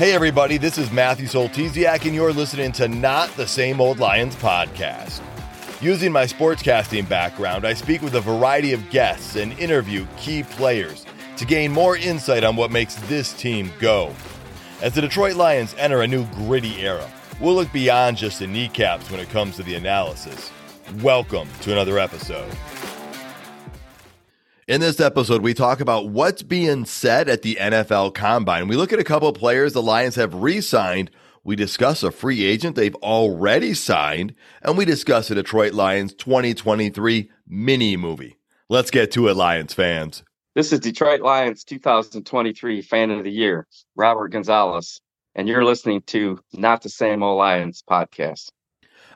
Hey, everybody, this is Matthew Soltesiak, and you're listening to Not the Same Old Lions podcast. Using my sportscasting background, I speak with a variety of guests and interview key players to gain more insight on what makes this team go. As the Detroit Lions enter a new gritty era, we'll look beyond just the kneecaps when it comes to the analysis. Welcome to another episode. In this episode, we talk about what's being said at the NFL Combine. We look at a couple of players the Lions have re signed. We discuss a free agent they've already signed, and we discuss a Detroit Lions 2023 mini movie. Let's get to it, Lions fans. This is Detroit Lions 2023 Fan of the Year, Robert Gonzalez, and you're listening to Not the Same Old Lions podcast.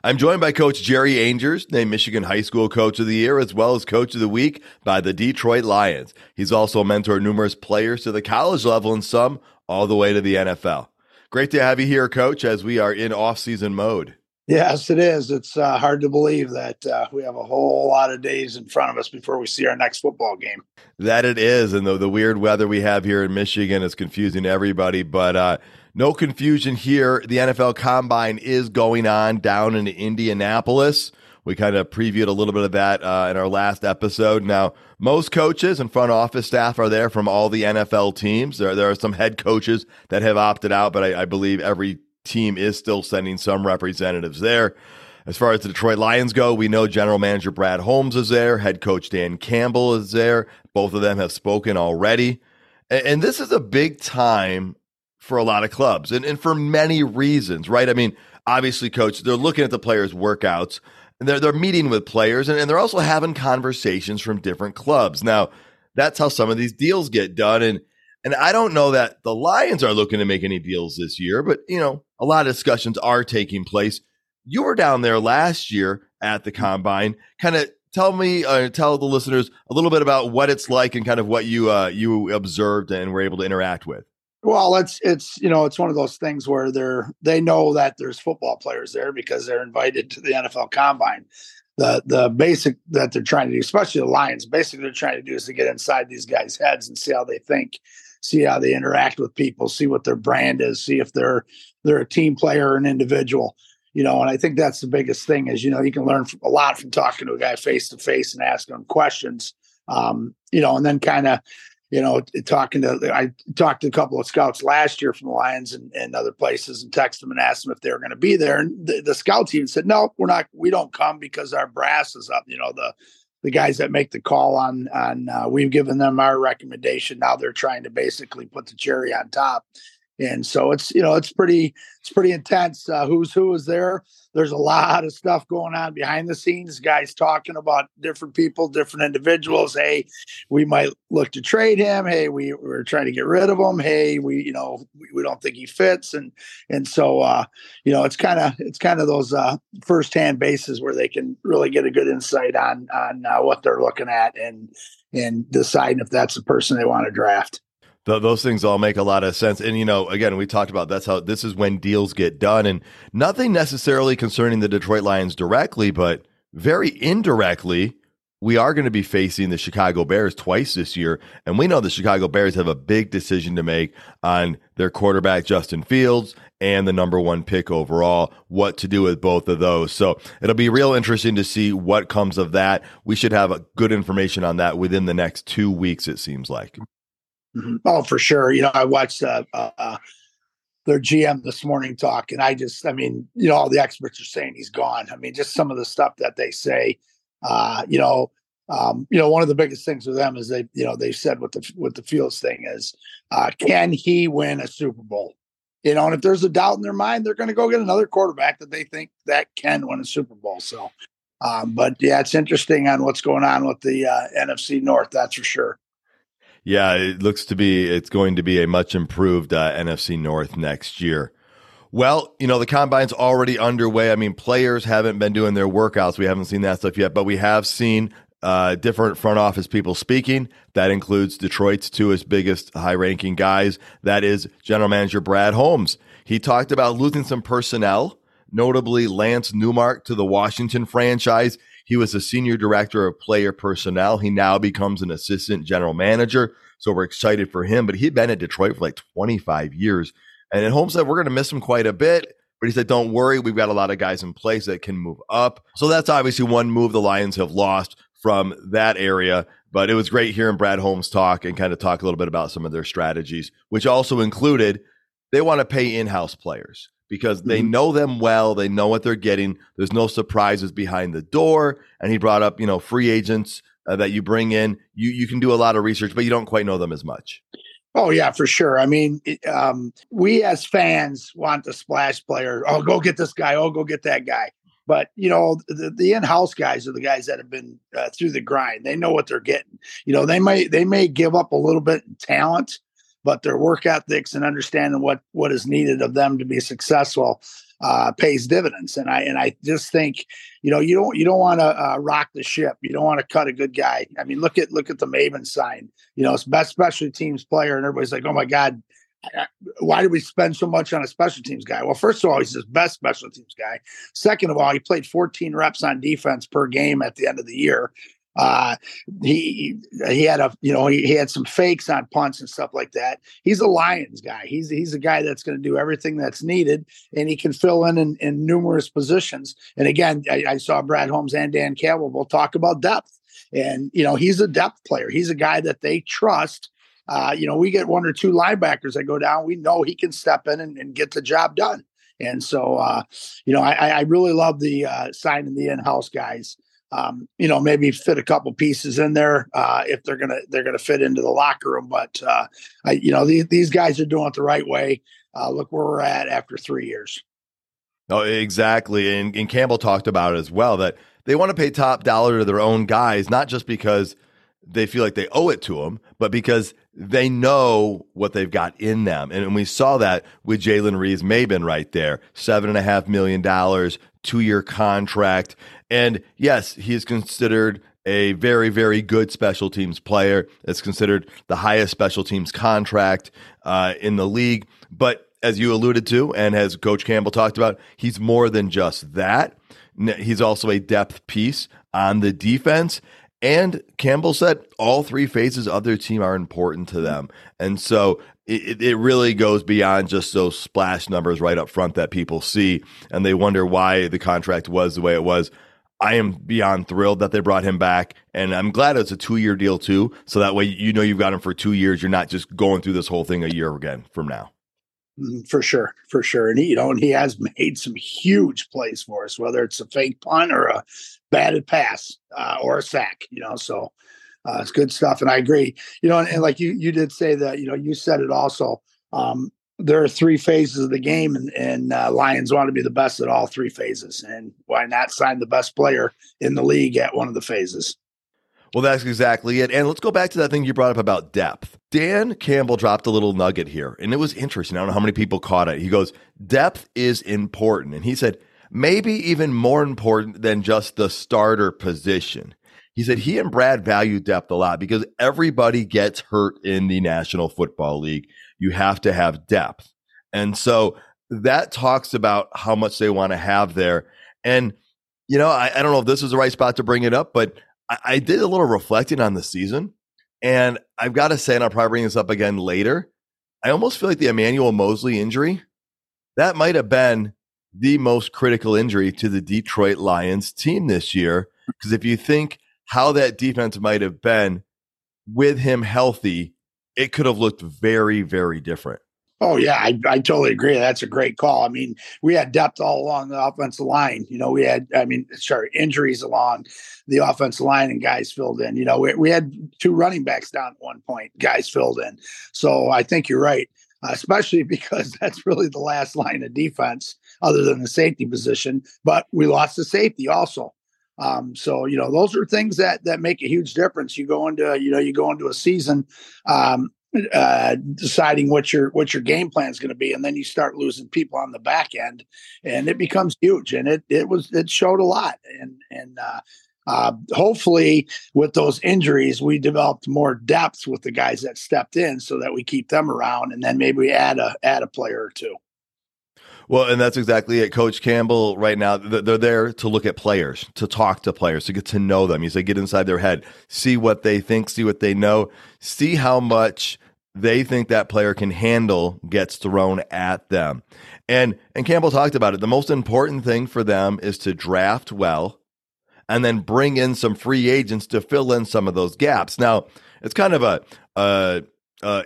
I'm joined by Coach Jerry Angers, named Michigan High School Coach of the Year, as well as Coach of the Week by the Detroit Lions. He's also mentored numerous players to the college level and some all the way to the NFL. Great to have you here, Coach, as we are in off-season mode. Yes, it is. It's uh, hard to believe that uh, we have a whole lot of days in front of us before we see our next football game. That it is, and the, the weird weather we have here in Michigan is confusing everybody. But uh, no confusion here. The NFL Combine is going on down in Indianapolis. We kind of previewed a little bit of that uh, in our last episode. Now, most coaches and front office staff are there from all the NFL teams. There, there are some head coaches that have opted out, but I, I believe every team is still sending some representatives there. As far as the Detroit Lions go, we know general manager Brad Holmes is there, head coach Dan Campbell is there. Both of them have spoken already. And, and this is a big time for a lot of clubs and, and for many reasons, right? I mean, obviously, coach, they're looking at the players' workouts and they're, they're meeting with players and, and they're also having conversations from different clubs. Now, that's how some of these deals get done. And, and I don't know that the Lions are looking to make any deals this year, but you know, a lot of discussions are taking place. You were down there last year at the combine. Kind of tell me, uh, tell the listeners a little bit about what it's like and kind of what you uh, you observed and were able to interact with. Well, it's it's you know it's one of those things where they're they know that there's football players there because they're invited to the NFL Combine. The the basic that they're trying to do, especially the Lions, basically they're trying to do is to get inside these guys' heads and see how they think, see how they interact with people, see what their brand is, see if they're they're a team player or an individual. You know, and I think that's the biggest thing is you know you can learn a lot from talking to a guy face to face and asking him questions. Um, you know, and then kind of you know, talking to I talked to a couple of scouts last year from the Lions and, and other places and texted them and asked them if they were going to be there. And the, the scout team said, no, we're not, we don't come because our brass is up. You know, the the guys that make the call on on uh, we've given them our recommendation. Now they're trying to basically put the cherry on top and so it's you know it's pretty it's pretty intense uh, who's who is there. There's a lot of stuff going on behind the scenes guys talking about different people different individuals. Hey we might look to trade him. Hey we, we're trying to get rid of him. Hey we you know we, we don't think he fits. And and so uh you know it's kind of it's kind of those uh first hand bases where they can really get a good insight on on uh, what they're looking at and and deciding if that's the person they want to draft Th- those things all make a lot of sense. And, you know, again, we talked about that's how this is when deals get done. And nothing necessarily concerning the Detroit Lions directly, but very indirectly, we are going to be facing the Chicago Bears twice this year. And we know the Chicago Bears have a big decision to make on their quarterback, Justin Fields, and the number one pick overall, what to do with both of those. So it'll be real interesting to see what comes of that. We should have good information on that within the next two weeks, it seems like. Mm-hmm. Oh, for sure. You know, I watched uh, uh, their GM this morning talk, and I just, I mean, you know, all the experts are saying he's gone. I mean, just some of the stuff that they say. Uh, you know, um, you know, one of the biggest things with them is they, you know, they said what the what the Fields thing is, uh, can he win a Super Bowl? You know, and if there's a doubt in their mind, they're going to go get another quarterback that they think that can win a Super Bowl. So, um, but yeah, it's interesting on what's going on with the uh, NFC North. That's for sure. Yeah, it looks to be it's going to be a much improved uh, NFC North next year. Well, you know, the combine's already underway. I mean, players haven't been doing their workouts. We haven't seen that stuff yet, but we have seen uh, different front office people speaking. That includes Detroit's two biggest high ranking guys. That is general manager Brad Holmes. He talked about losing some personnel, notably Lance Newmark to the Washington franchise. He was a senior director of player personnel. He now becomes an assistant general manager. So we're excited for him. But he'd been at Detroit for like 25 years. And at Holmes said, We're going to miss him quite a bit. But he said, Don't worry, we've got a lot of guys in place that can move up. So that's obviously one move the Lions have lost from that area. But it was great hearing Brad Holmes talk and kind of talk a little bit about some of their strategies, which also included they want to pay in house players because they mm-hmm. know them well. They know what they're getting. There's no surprises behind the door. And he brought up, you know, free agents uh, that you bring in. You you can do a lot of research, but you don't quite know them as much. Oh yeah, for sure. I mean, um, we as fans want the splash player. Oh, go get this guy. Oh, go get that guy. But you know, the, the in-house guys are the guys that have been uh, through the grind. They know what they're getting. You know, they may they may give up a little bit in talent, but their work ethics and understanding what what is needed of them to be successful uh, pays dividends. And I and I just think, you know, you don't you don't want to uh, rock the ship. You don't want to cut a good guy. I mean, look at look at the Maybin sign. You know, it's best special teams player, and everybody's like, oh my god. Why did we spend so much on a special teams guy? Well, first of all, he's the best special teams guy. Second of all, he played 14 reps on defense per game at the end of the year. Uh, he he had a you know he, he had some fakes on punts and stuff like that. He's a Lions guy. He's he's a guy that's going to do everything that's needed, and he can fill in in, in numerous positions. And again, I, I, saw Brad Holmes and Dan Campbell both talk about depth, and you know he's a depth player. He's a guy that they trust. Uh, you know, we get one or two linebackers that go down. We know he can step in and, and get the job done. And so, uh, you know, I, I really love the uh, signing the in-house guys um, you know, maybe fit a couple pieces in there uh, if they're gonna they're gonna fit into the locker room. But uh, I, you know, these these guys are doing it the right way. Uh, look where we're at after three years. Oh, exactly. And, and Campbell talked about it as well that they want to pay top dollar to their own guys, not just because they feel like they owe it to them, but because they know what they've got in them. And, and we saw that with Jalen Reeves Maybin right there. Seven and a half million dollars, two year contract. And yes, he is considered a very, very good special teams player. It's considered the highest special teams contract uh, in the league. But as you alluded to, and as Coach Campbell talked about, he's more than just that. He's also a depth piece on the defense. And Campbell said all three phases of their team are important to them. And so it, it really goes beyond just those splash numbers right up front that people see and they wonder why the contract was the way it was. I am beyond thrilled that they brought him back, and I'm glad it's a two year deal too. So that way, you know you've got him for two years. You're not just going through this whole thing a year again from now. Mm, for sure, for sure, and he, you know, and he has made some huge plays for us, whether it's a fake punt or a batted pass uh, or a sack. You know, so uh, it's good stuff, and I agree. You know, and, and, like you you did say that. You know, you said it also. Um, there are three phases of the game, and, and uh, Lions want to be the best at all three phases. And why not sign the best player in the league at one of the phases? Well, that's exactly it. And let's go back to that thing you brought up about depth. Dan Campbell dropped a little nugget here, and it was interesting. I don't know how many people caught it. He goes, Depth is important. And he said, maybe even more important than just the starter position. He said he and Brad value depth a lot because everybody gets hurt in the National Football League. You have to have depth. And so that talks about how much they want to have there. And, you know, I, I don't know if this is the right spot to bring it up, but I, I did a little reflecting on the season. And I've got to say, and I'll probably bring this up again later, I almost feel like the Emmanuel Mosley injury, that might have been the most critical injury to the Detroit Lions team this year. Because if you think how that defense might have been with him healthy, it could have looked very, very different. Oh yeah, I, I totally agree. That's a great call. I mean, we had depth all along the offensive line. You know, we had, I mean, sorry, injuries along the offensive line and guys filled in. You know, we, we had two running backs down at one point, guys filled in. So I think you're right, especially because that's really the last line of defense other than the safety position. But we lost the safety also. Um, so you know those are things that that make a huge difference. You go into you know you go into a season um, uh, deciding what your what your game plan is going to be, and then you start losing people on the back end, and it becomes huge. And it it was it showed a lot, and and uh, uh, hopefully with those injuries we developed more depth with the guys that stepped in, so that we keep them around, and then maybe we add a add a player or two. Well, and that's exactly it. Coach Campbell, right now, they're there to look at players, to talk to players, to get to know them. He said, get inside their head, see what they think, see what they know, see how much they think that player can handle gets thrown at them. And and Campbell talked about it. The most important thing for them is to draft well and then bring in some free agents to fill in some of those gaps. Now, it's kind of a, a,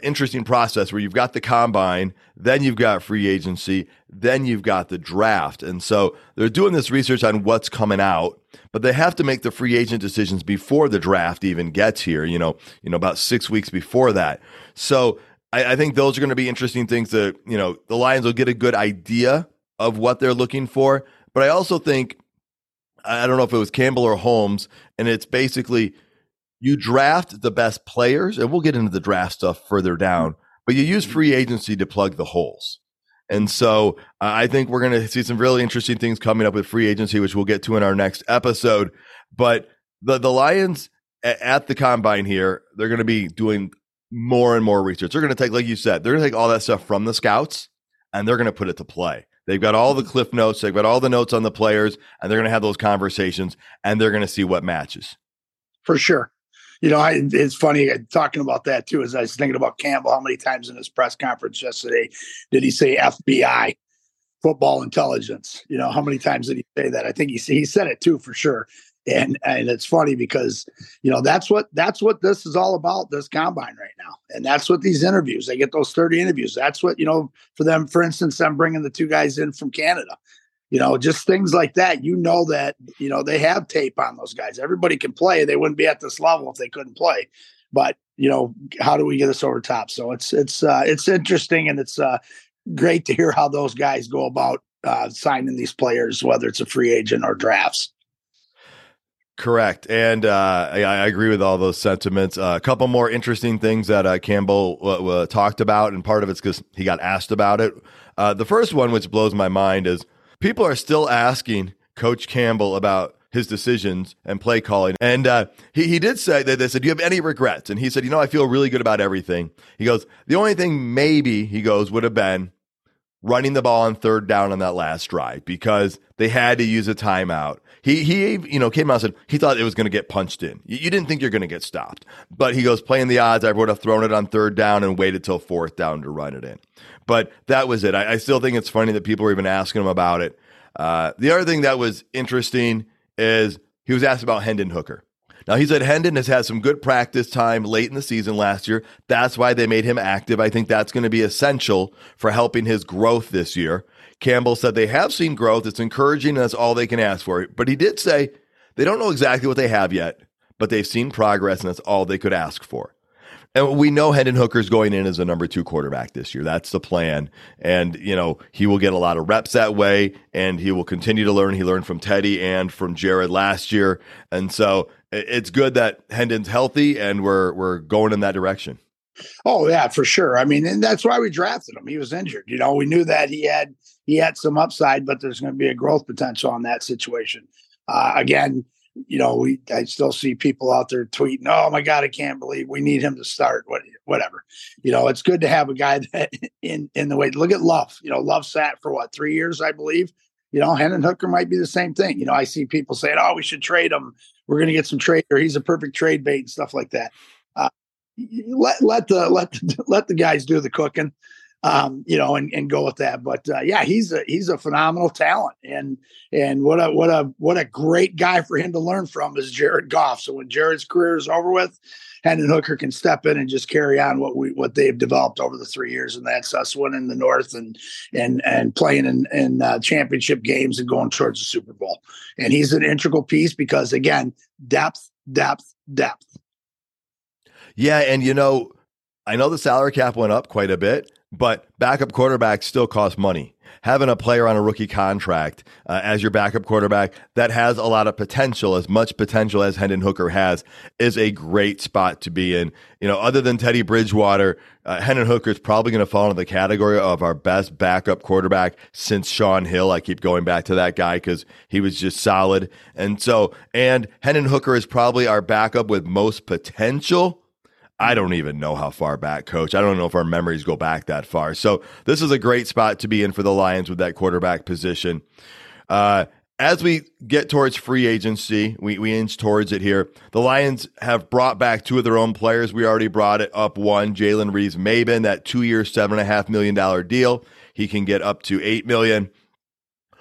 interesting process where you've got the combine, then you've got free agency, then you've got the draft. And so they're doing this research on what's coming out, but they have to make the free agent decisions before the draft even gets here, you know, you know, about six weeks before that. So I, I think those are going to be interesting things to, you know, the Lions will get a good idea of what they're looking for. But I also think I don't know if it was Campbell or Holmes, and it's basically you draft the best players, and we'll get into the draft stuff further down, but you use free agency to plug the holes. And so uh, I think we're going to see some really interesting things coming up with free agency, which we'll get to in our next episode. But the, the Lions at the combine here, they're going to be doing more and more research. They're going to take, like you said, they're going to take all that stuff from the scouts and they're going to put it to play. They've got all the cliff notes, they've got all the notes on the players, and they're going to have those conversations and they're going to see what matches. For sure. You know, I, it's funny uh, talking about that too. As I was thinking about Campbell, how many times in his press conference yesterday did he say FBI, football intelligence? You know, how many times did he say that? I think he he said it too for sure and and it's funny because you know that's what that's what this is all about this combine right now and that's what these interviews they get those 30 interviews that's what you know for them for instance i'm bringing the two guys in from canada you know just things like that you know that you know they have tape on those guys. Everybody can play they wouldn't be at this level if they couldn't play. But you know how do we get us over top? So it's it's uh it's interesting and it's uh great to hear how those guys go about uh signing these players whether it's a free agent or drafts. Correct, and uh, I, I, agree with all those sentiments. Uh, a couple more interesting things that uh, Campbell uh, talked about, and part of it's because he got asked about it. Uh, the first one, which blows my mind, is people are still asking Coach Campbell about his decisions and play calling, and uh, he he did say that they said, "Do you have any regrets?" And he said, "You know, I feel really good about everything." He goes, "The only thing maybe he goes would have been." Running the ball on third down on that last drive because they had to use a timeout. He he you know came out and said he thought it was going to get punched in. You, you didn't think you're going to get stopped, but he goes playing the odds. I would have thrown it on third down and waited till fourth down to run it in. But that was it. I, I still think it's funny that people are even asking him about it. Uh, the other thing that was interesting is he was asked about Hendon Hooker. Now, he said Hendon has had some good practice time late in the season last year. That's why they made him active. I think that's going to be essential for helping his growth this year. Campbell said they have seen growth. It's encouraging, and that's all they can ask for. But he did say they don't know exactly what they have yet, but they've seen progress, and that's all they could ask for. And we know Hendon Hooker's going in as a number two quarterback this year. That's the plan. And, you know, he will get a lot of reps that way, and he will continue to learn. He learned from Teddy and from Jared last year. And so it's good that Hendon's healthy and we're we're going in that direction. Oh yeah, for sure. I mean, and that's why we drafted him. He was injured. You know, we knew that he had he had some upside, but there's going to be a growth potential on that situation. Uh, again, you know, we I still see people out there tweeting, "Oh my God, I can't believe we need him to start." What, whatever. You know, it's good to have a guy that in in the way. Look at Love. You know, Love sat for what three years, I believe. You know, Hendon Hooker might be the same thing. You know, I see people saying, "Oh, we should trade him. We're going to get some trade, or he's a perfect trade bait and stuff like that." Uh, let let the let let the guys do the cooking um, you know, and, and go with that. But uh, yeah, he's a he's a phenomenal talent, and and what a what a what a great guy for him to learn from is Jared Goff. So when Jared's career is over with, Hendon Hooker can step in and just carry on what we what they've developed over the three years, and that's us winning the North and and and playing in in uh, championship games and going towards the Super Bowl. And he's an integral piece because again, depth, depth, depth. Yeah, and you know, I know the salary cap went up quite a bit but backup quarterbacks still cost money. Having a player on a rookie contract uh, as your backup quarterback that has a lot of potential, as much potential as Hendon Hooker has, is a great spot to be in. You know, other than Teddy Bridgewater, uh, Hendon Hooker is probably going to fall into the category of our best backup quarterback since Shaun Hill. I keep going back to that guy because he was just solid. And so, and Hendon Hooker is probably our backup with most potential I don't even know how far back, coach. I don't know if our memories go back that far. So this is a great spot to be in for the Lions with that quarterback position. Uh, as we get towards free agency, we, we inch towards it here. The Lions have brought back two of their own players. We already brought it up one, Jalen Reeves-Maybin, that two year, seven and a half million dollar deal. He can get up to eight million.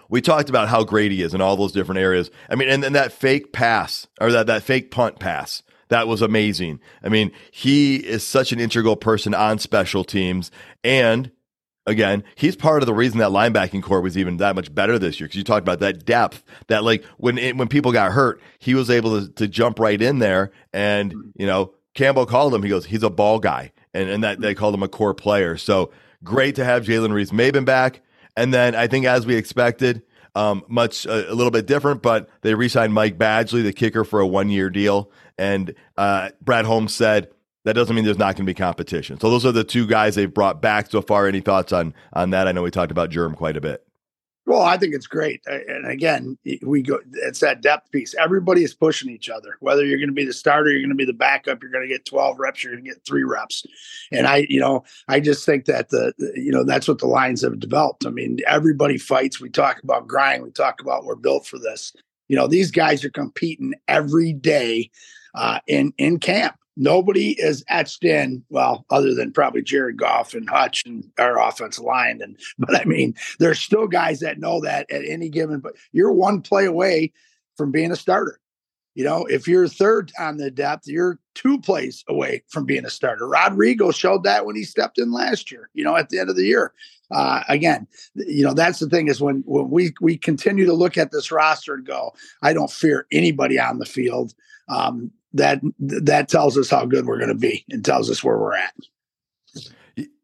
We talked about how great he is in all those different areas. I mean, and then that fake pass or that, that fake punt pass. That was amazing. I mean, he is such an integral person on special teams. And again, he's part of the reason that linebacking core was even that much better this year. Because you talked about that depth, that like when it, when people got hurt, he was able to, to jump right in there. And mm-hmm. you know, Campbell called him. He goes, he's a ball guy, and and that they called him a core player. So great to have Jalen Reeves-Maybin back. And then I think as we expected, um, much uh, a little bit different, but they re-signed Mike Badgley, the kicker, for a one-year deal. And uh, Brad Holmes said that doesn't mean there's not going to be competition. So those are the two guys they've brought back so far. Any thoughts on on that? I know we talked about Germ quite a bit. Well, I think it's great. And again, we go, it's that depth piece. Everybody is pushing each other. Whether you're going to be the starter, you're going to be the backup, you're going to get 12 reps, you're going to get three reps. And I, you know, I just think that the, you know, that's what the Lions have developed. I mean, everybody fights. We talk about grind. We talk about we're built for this. You know, these guys are competing every day uh, in in camp. Nobody is etched in, well, other than probably Jared Goff and Hutch and our offensive line. And but I mean, there's still guys that know that at any given, but you're one play away from being a starter. You know, if you're third on the depth, you're two plays away from being a starter. Rodrigo showed that when he stepped in last year, you know, at the end of the year. Uh, again, you know, that's the thing is when, when we, we continue to look at this roster and go, I don't fear anybody on the field. Um, that that tells us how good we're going to be and tells us where we're at.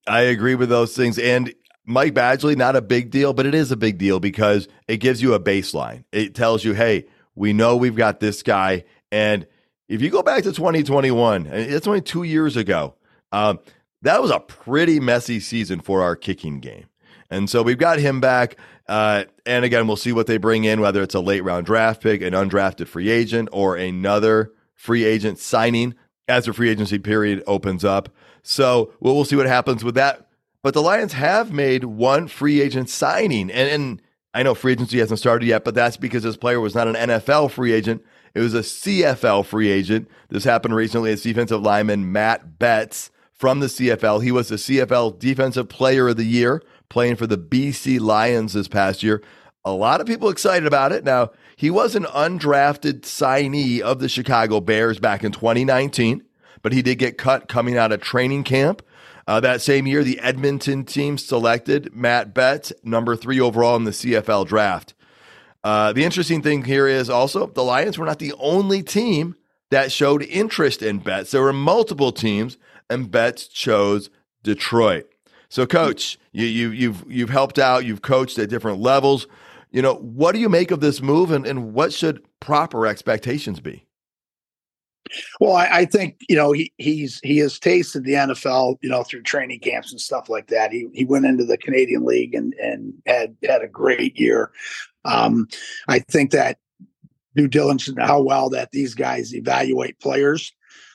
I agree with those things. And Mike Badgley, not a big deal, but it is a big deal because it gives you a baseline. It tells you, hey, we know we've got this guy. And if you go back to 2021, it's only two years ago, um, that was a pretty messy season for our kicking game. And so we've got him back. Uh, and again, we'll see what they bring in, whether it's a late round draft pick, an undrafted free agent, or another free agent signing as the free agency period opens up. So we'll, we'll see what happens with that. But the Lions have made one free agent signing. And, and I know free agency hasn't started yet, but that's because this player was not an NFL free agent. It was a CFL free agent. This happened recently as defensive lineman Matt Betts from the CFL. He was the CFL Defensive Player of the Year, playing for the BC Lions this past year. A lot of people excited about it. Now, he was an undrafted signee of the Chicago Bears back in 2019, but he did get cut coming out of training camp. Uh, that same year, the Edmonton team selected Matt Betts, number three overall in the CFL draft. Uh, the interesting thing here is also the Lions were not the only team that showed interest in Betts. There were multiple teams, and Betts chose Detroit. So, coach, you, you, you've you've helped out, you've coached at different levels. You know, what do you make of this move and, and what should proper expectations be? Well, I, I, think you know he he's he has tasted the NFL, you know, through training camps and stuff like that. He he went into the Canadian League and and had had a great year. Um, I think that due diligence how well that these guys evaluate players,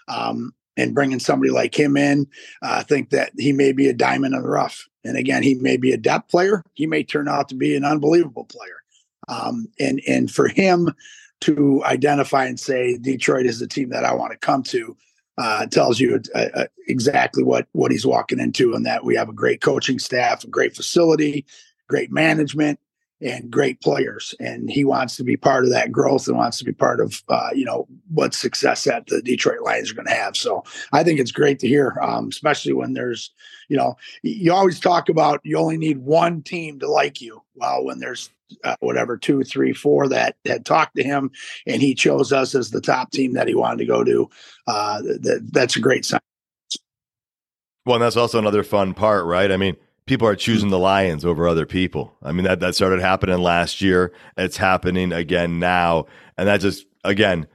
um, and bringing somebody like him in, uh, I think that he may be a diamond in the rough. And again, he may be a depth player. He may turn out to be an unbelievable player. Um, and and for him to identify and say Detroit is the team that I want to come to uh, tells you uh, uh, exactly what what he's walking into, and that we have a great coaching staff, a great facility, great management, and great players. And he wants to be part of that growth and wants to be part of, uh, you know, what success that the Detroit Lions are going to have. So I think it's great to hear, um, especially when there's, you know, you always talk about you only need one team to like you. Well, when there's uh, whatever two, three, four that had talked to him, and he chose us as the top team that he wanted to go to. Uh, that that's a great sign. Well, that's also another fun part, right? I mean, people are choosing the Lions over other people. I mean, that, that started happening last year. It's happening again now. And that just, again,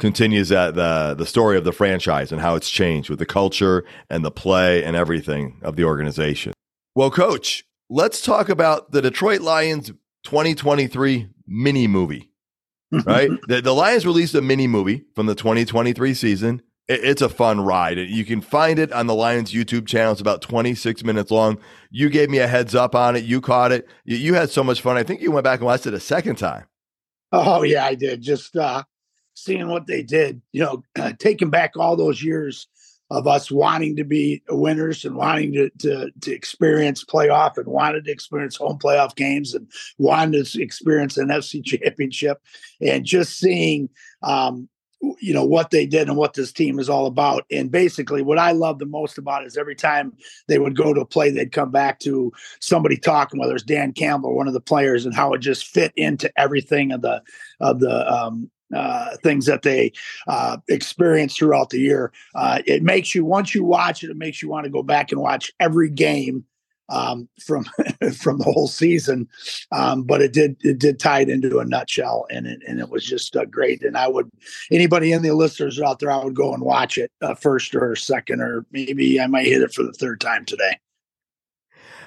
continues that the the story of the franchise and how it's changed with the culture and the play and everything of the organization. Well, coach, let's talk about the Detroit Lions 2023 mini movie. Right? the, the Lions released a mini movie from the 2023 season it's a fun ride. You can find it on the Lions YouTube channel. It's about 26 minutes long. You gave me a heads up on it. You caught it. You had so much fun. I think you went back and watched it a second time. Oh yeah, I did. Just uh, seeing what they did, you know, uh, taking back all those years of us wanting to be winners and wanting to, to to experience playoff and wanted to experience home playoff games and wanted to experience NFC championship and just seeing um, you know what they did and what this team is all about and basically what i love the most about is every time they would go to a play they'd come back to somebody talking whether it's dan campbell one of the players and how it just fit into everything of the of the um, uh, things that they uh, experience throughout the year. Uh, it makes you once you watch it, it makes you want to go back and watch every game um, from from the whole season. Um, but it did it did tie it into a nutshell, and it and it was just uh, great. And I would anybody in the listeners out there, I would go and watch it uh, first or second, or maybe I might hit it for the third time today.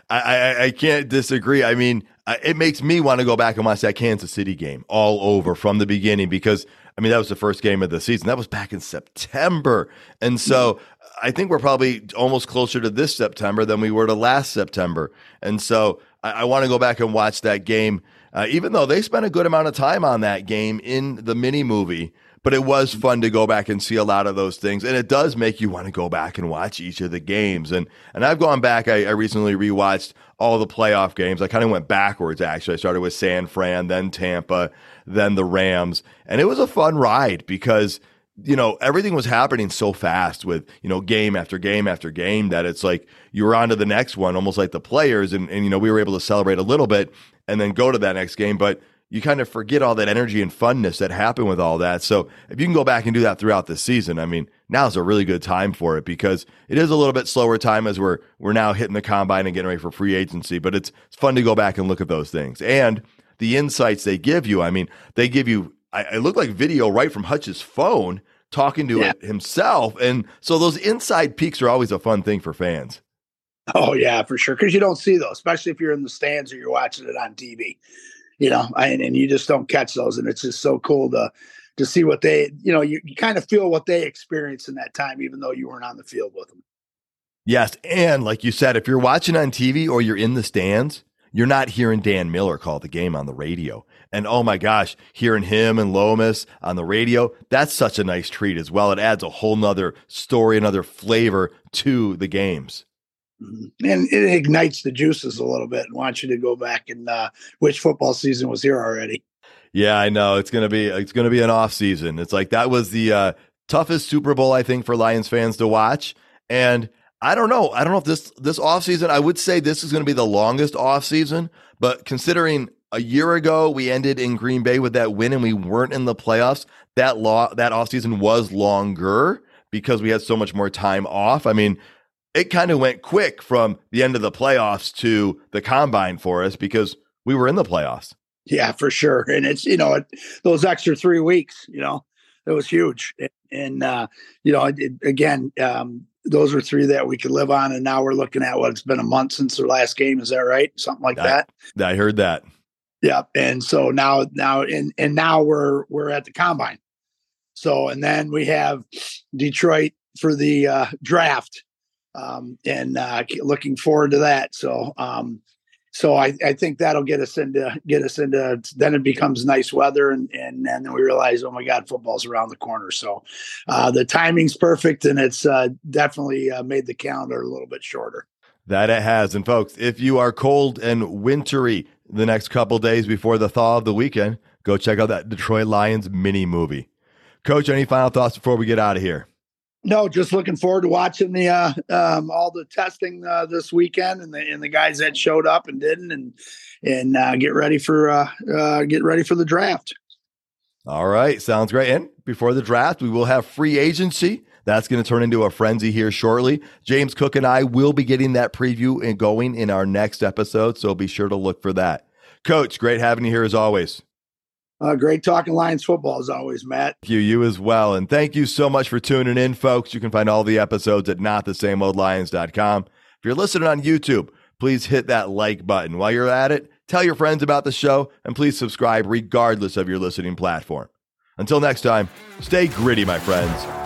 I, I, I can't disagree. I mean, it makes me want to go back and watch that Kansas City game all over from the beginning because I mean that was the first game of the season. That was back in September, and so I think we're probably almost closer to this September than we were to last September. And so I, I want to go back and watch that game, uh, even though they spent a good amount of time on that game in the mini movie. But it was fun to go back and see a lot of those things, and it does make you want to go back and watch each of the games. and And I've gone back. I, I recently rewatched all the playoff games. I kind of went backwards. Actually, I started with San Fran, then Tampa, then the Rams, and it was a fun ride because you know, everything was happening so fast with, you know, game after game after game that it's like you were on to the next one, almost like the players. And, and, you know, we were able to celebrate a little bit and then go to that next game. But you kind of forget all that energy and funness that happened with all that. So if you can go back and do that throughout the season, I mean, now's a really good time for it because it is a little bit slower time as we're we're now hitting the combine and getting ready for free agency. But it's it's fun to go back and look at those things and the insights they give you. I mean, they give you I, look like video right from Hutch's phone talking to yeah. it himself. And so those inside peaks are always a fun thing for fans. Oh yeah, for sure. Because you don't see those, especially if you're in the stands or you're watching it on TV. You know, and, and you just don't catch those, and it's just so cool to to see what they, you know, you, you kind of feel what they experience in that time, even though you weren't on the field with them. Yes, and like you said, if you're watching on TV or you're in the stands, you're not hearing Dan Miller call the game on the radio. And oh my gosh, hearing him and Lomas on the radio, that's such a nice treat as well. It adds a whole nother story, another flavor to the games. Mm-hmm. And it ignites the juices a little bit and wants you to go back and uh, which football season was here already. Yeah, I know. It's gonna be it's gonna be an off season. It's like that was the uh, toughest Super Bowl I think for Lions fans to watch. And I don't know. I don't know if this this off season. I would say this is to be the longest off season, but considering a year ago we ended in Green Bay with that win and we weren't in the playoffs. That law that offseason was longer because we had so much more time off. I mean, it kind of went quick from the end of the playoffs to the combine for us because we were in the playoffs. Yeah, for sure. And it's, you know, it, those extra three weeks, you know, it was huge. And, and uh, you know, it, again, um, those were three that we could live on. And now we're looking at what it's been a month since their last game. Is that right? Something like I, that. I heard that. Yeah. And so now, now, and, and now we're, we're at the combine. So, and then we have Detroit for the uh, draft um, and uh, looking forward to that. So, um, so I, I think that'll get us into get us into then it becomes nice weather and and, and then we realize oh my god football's around the corner so uh, the timing's perfect and it's uh, definitely uh, made the calendar a little bit shorter that it has and folks if you are cold and wintry the next couple days before the thaw of the weekend, go check out that Detroit Lions mini movie. Coach, any final thoughts before we get out of here? No, just looking forward to watching the uh, um, all the testing uh, this weekend and the and the guys that showed up and didn't and and uh, get ready for uh, uh, get ready for the draft. All right, sounds great. And before the draft, we will have free agency. That's going to turn into a frenzy here shortly. James Cook and I will be getting that preview and going in our next episode, so be sure to look for that. Coach, great having you here as always. Uh, great talking Lions football as always, Matt. Thank you, you as well. And thank you so much for tuning in, folks. You can find all the episodes at notthesameoldlions.com. If you're listening on YouTube, please hit that like button. While you're at it, tell your friends about the show and please subscribe regardless of your listening platform. Until next time, stay gritty, my friends.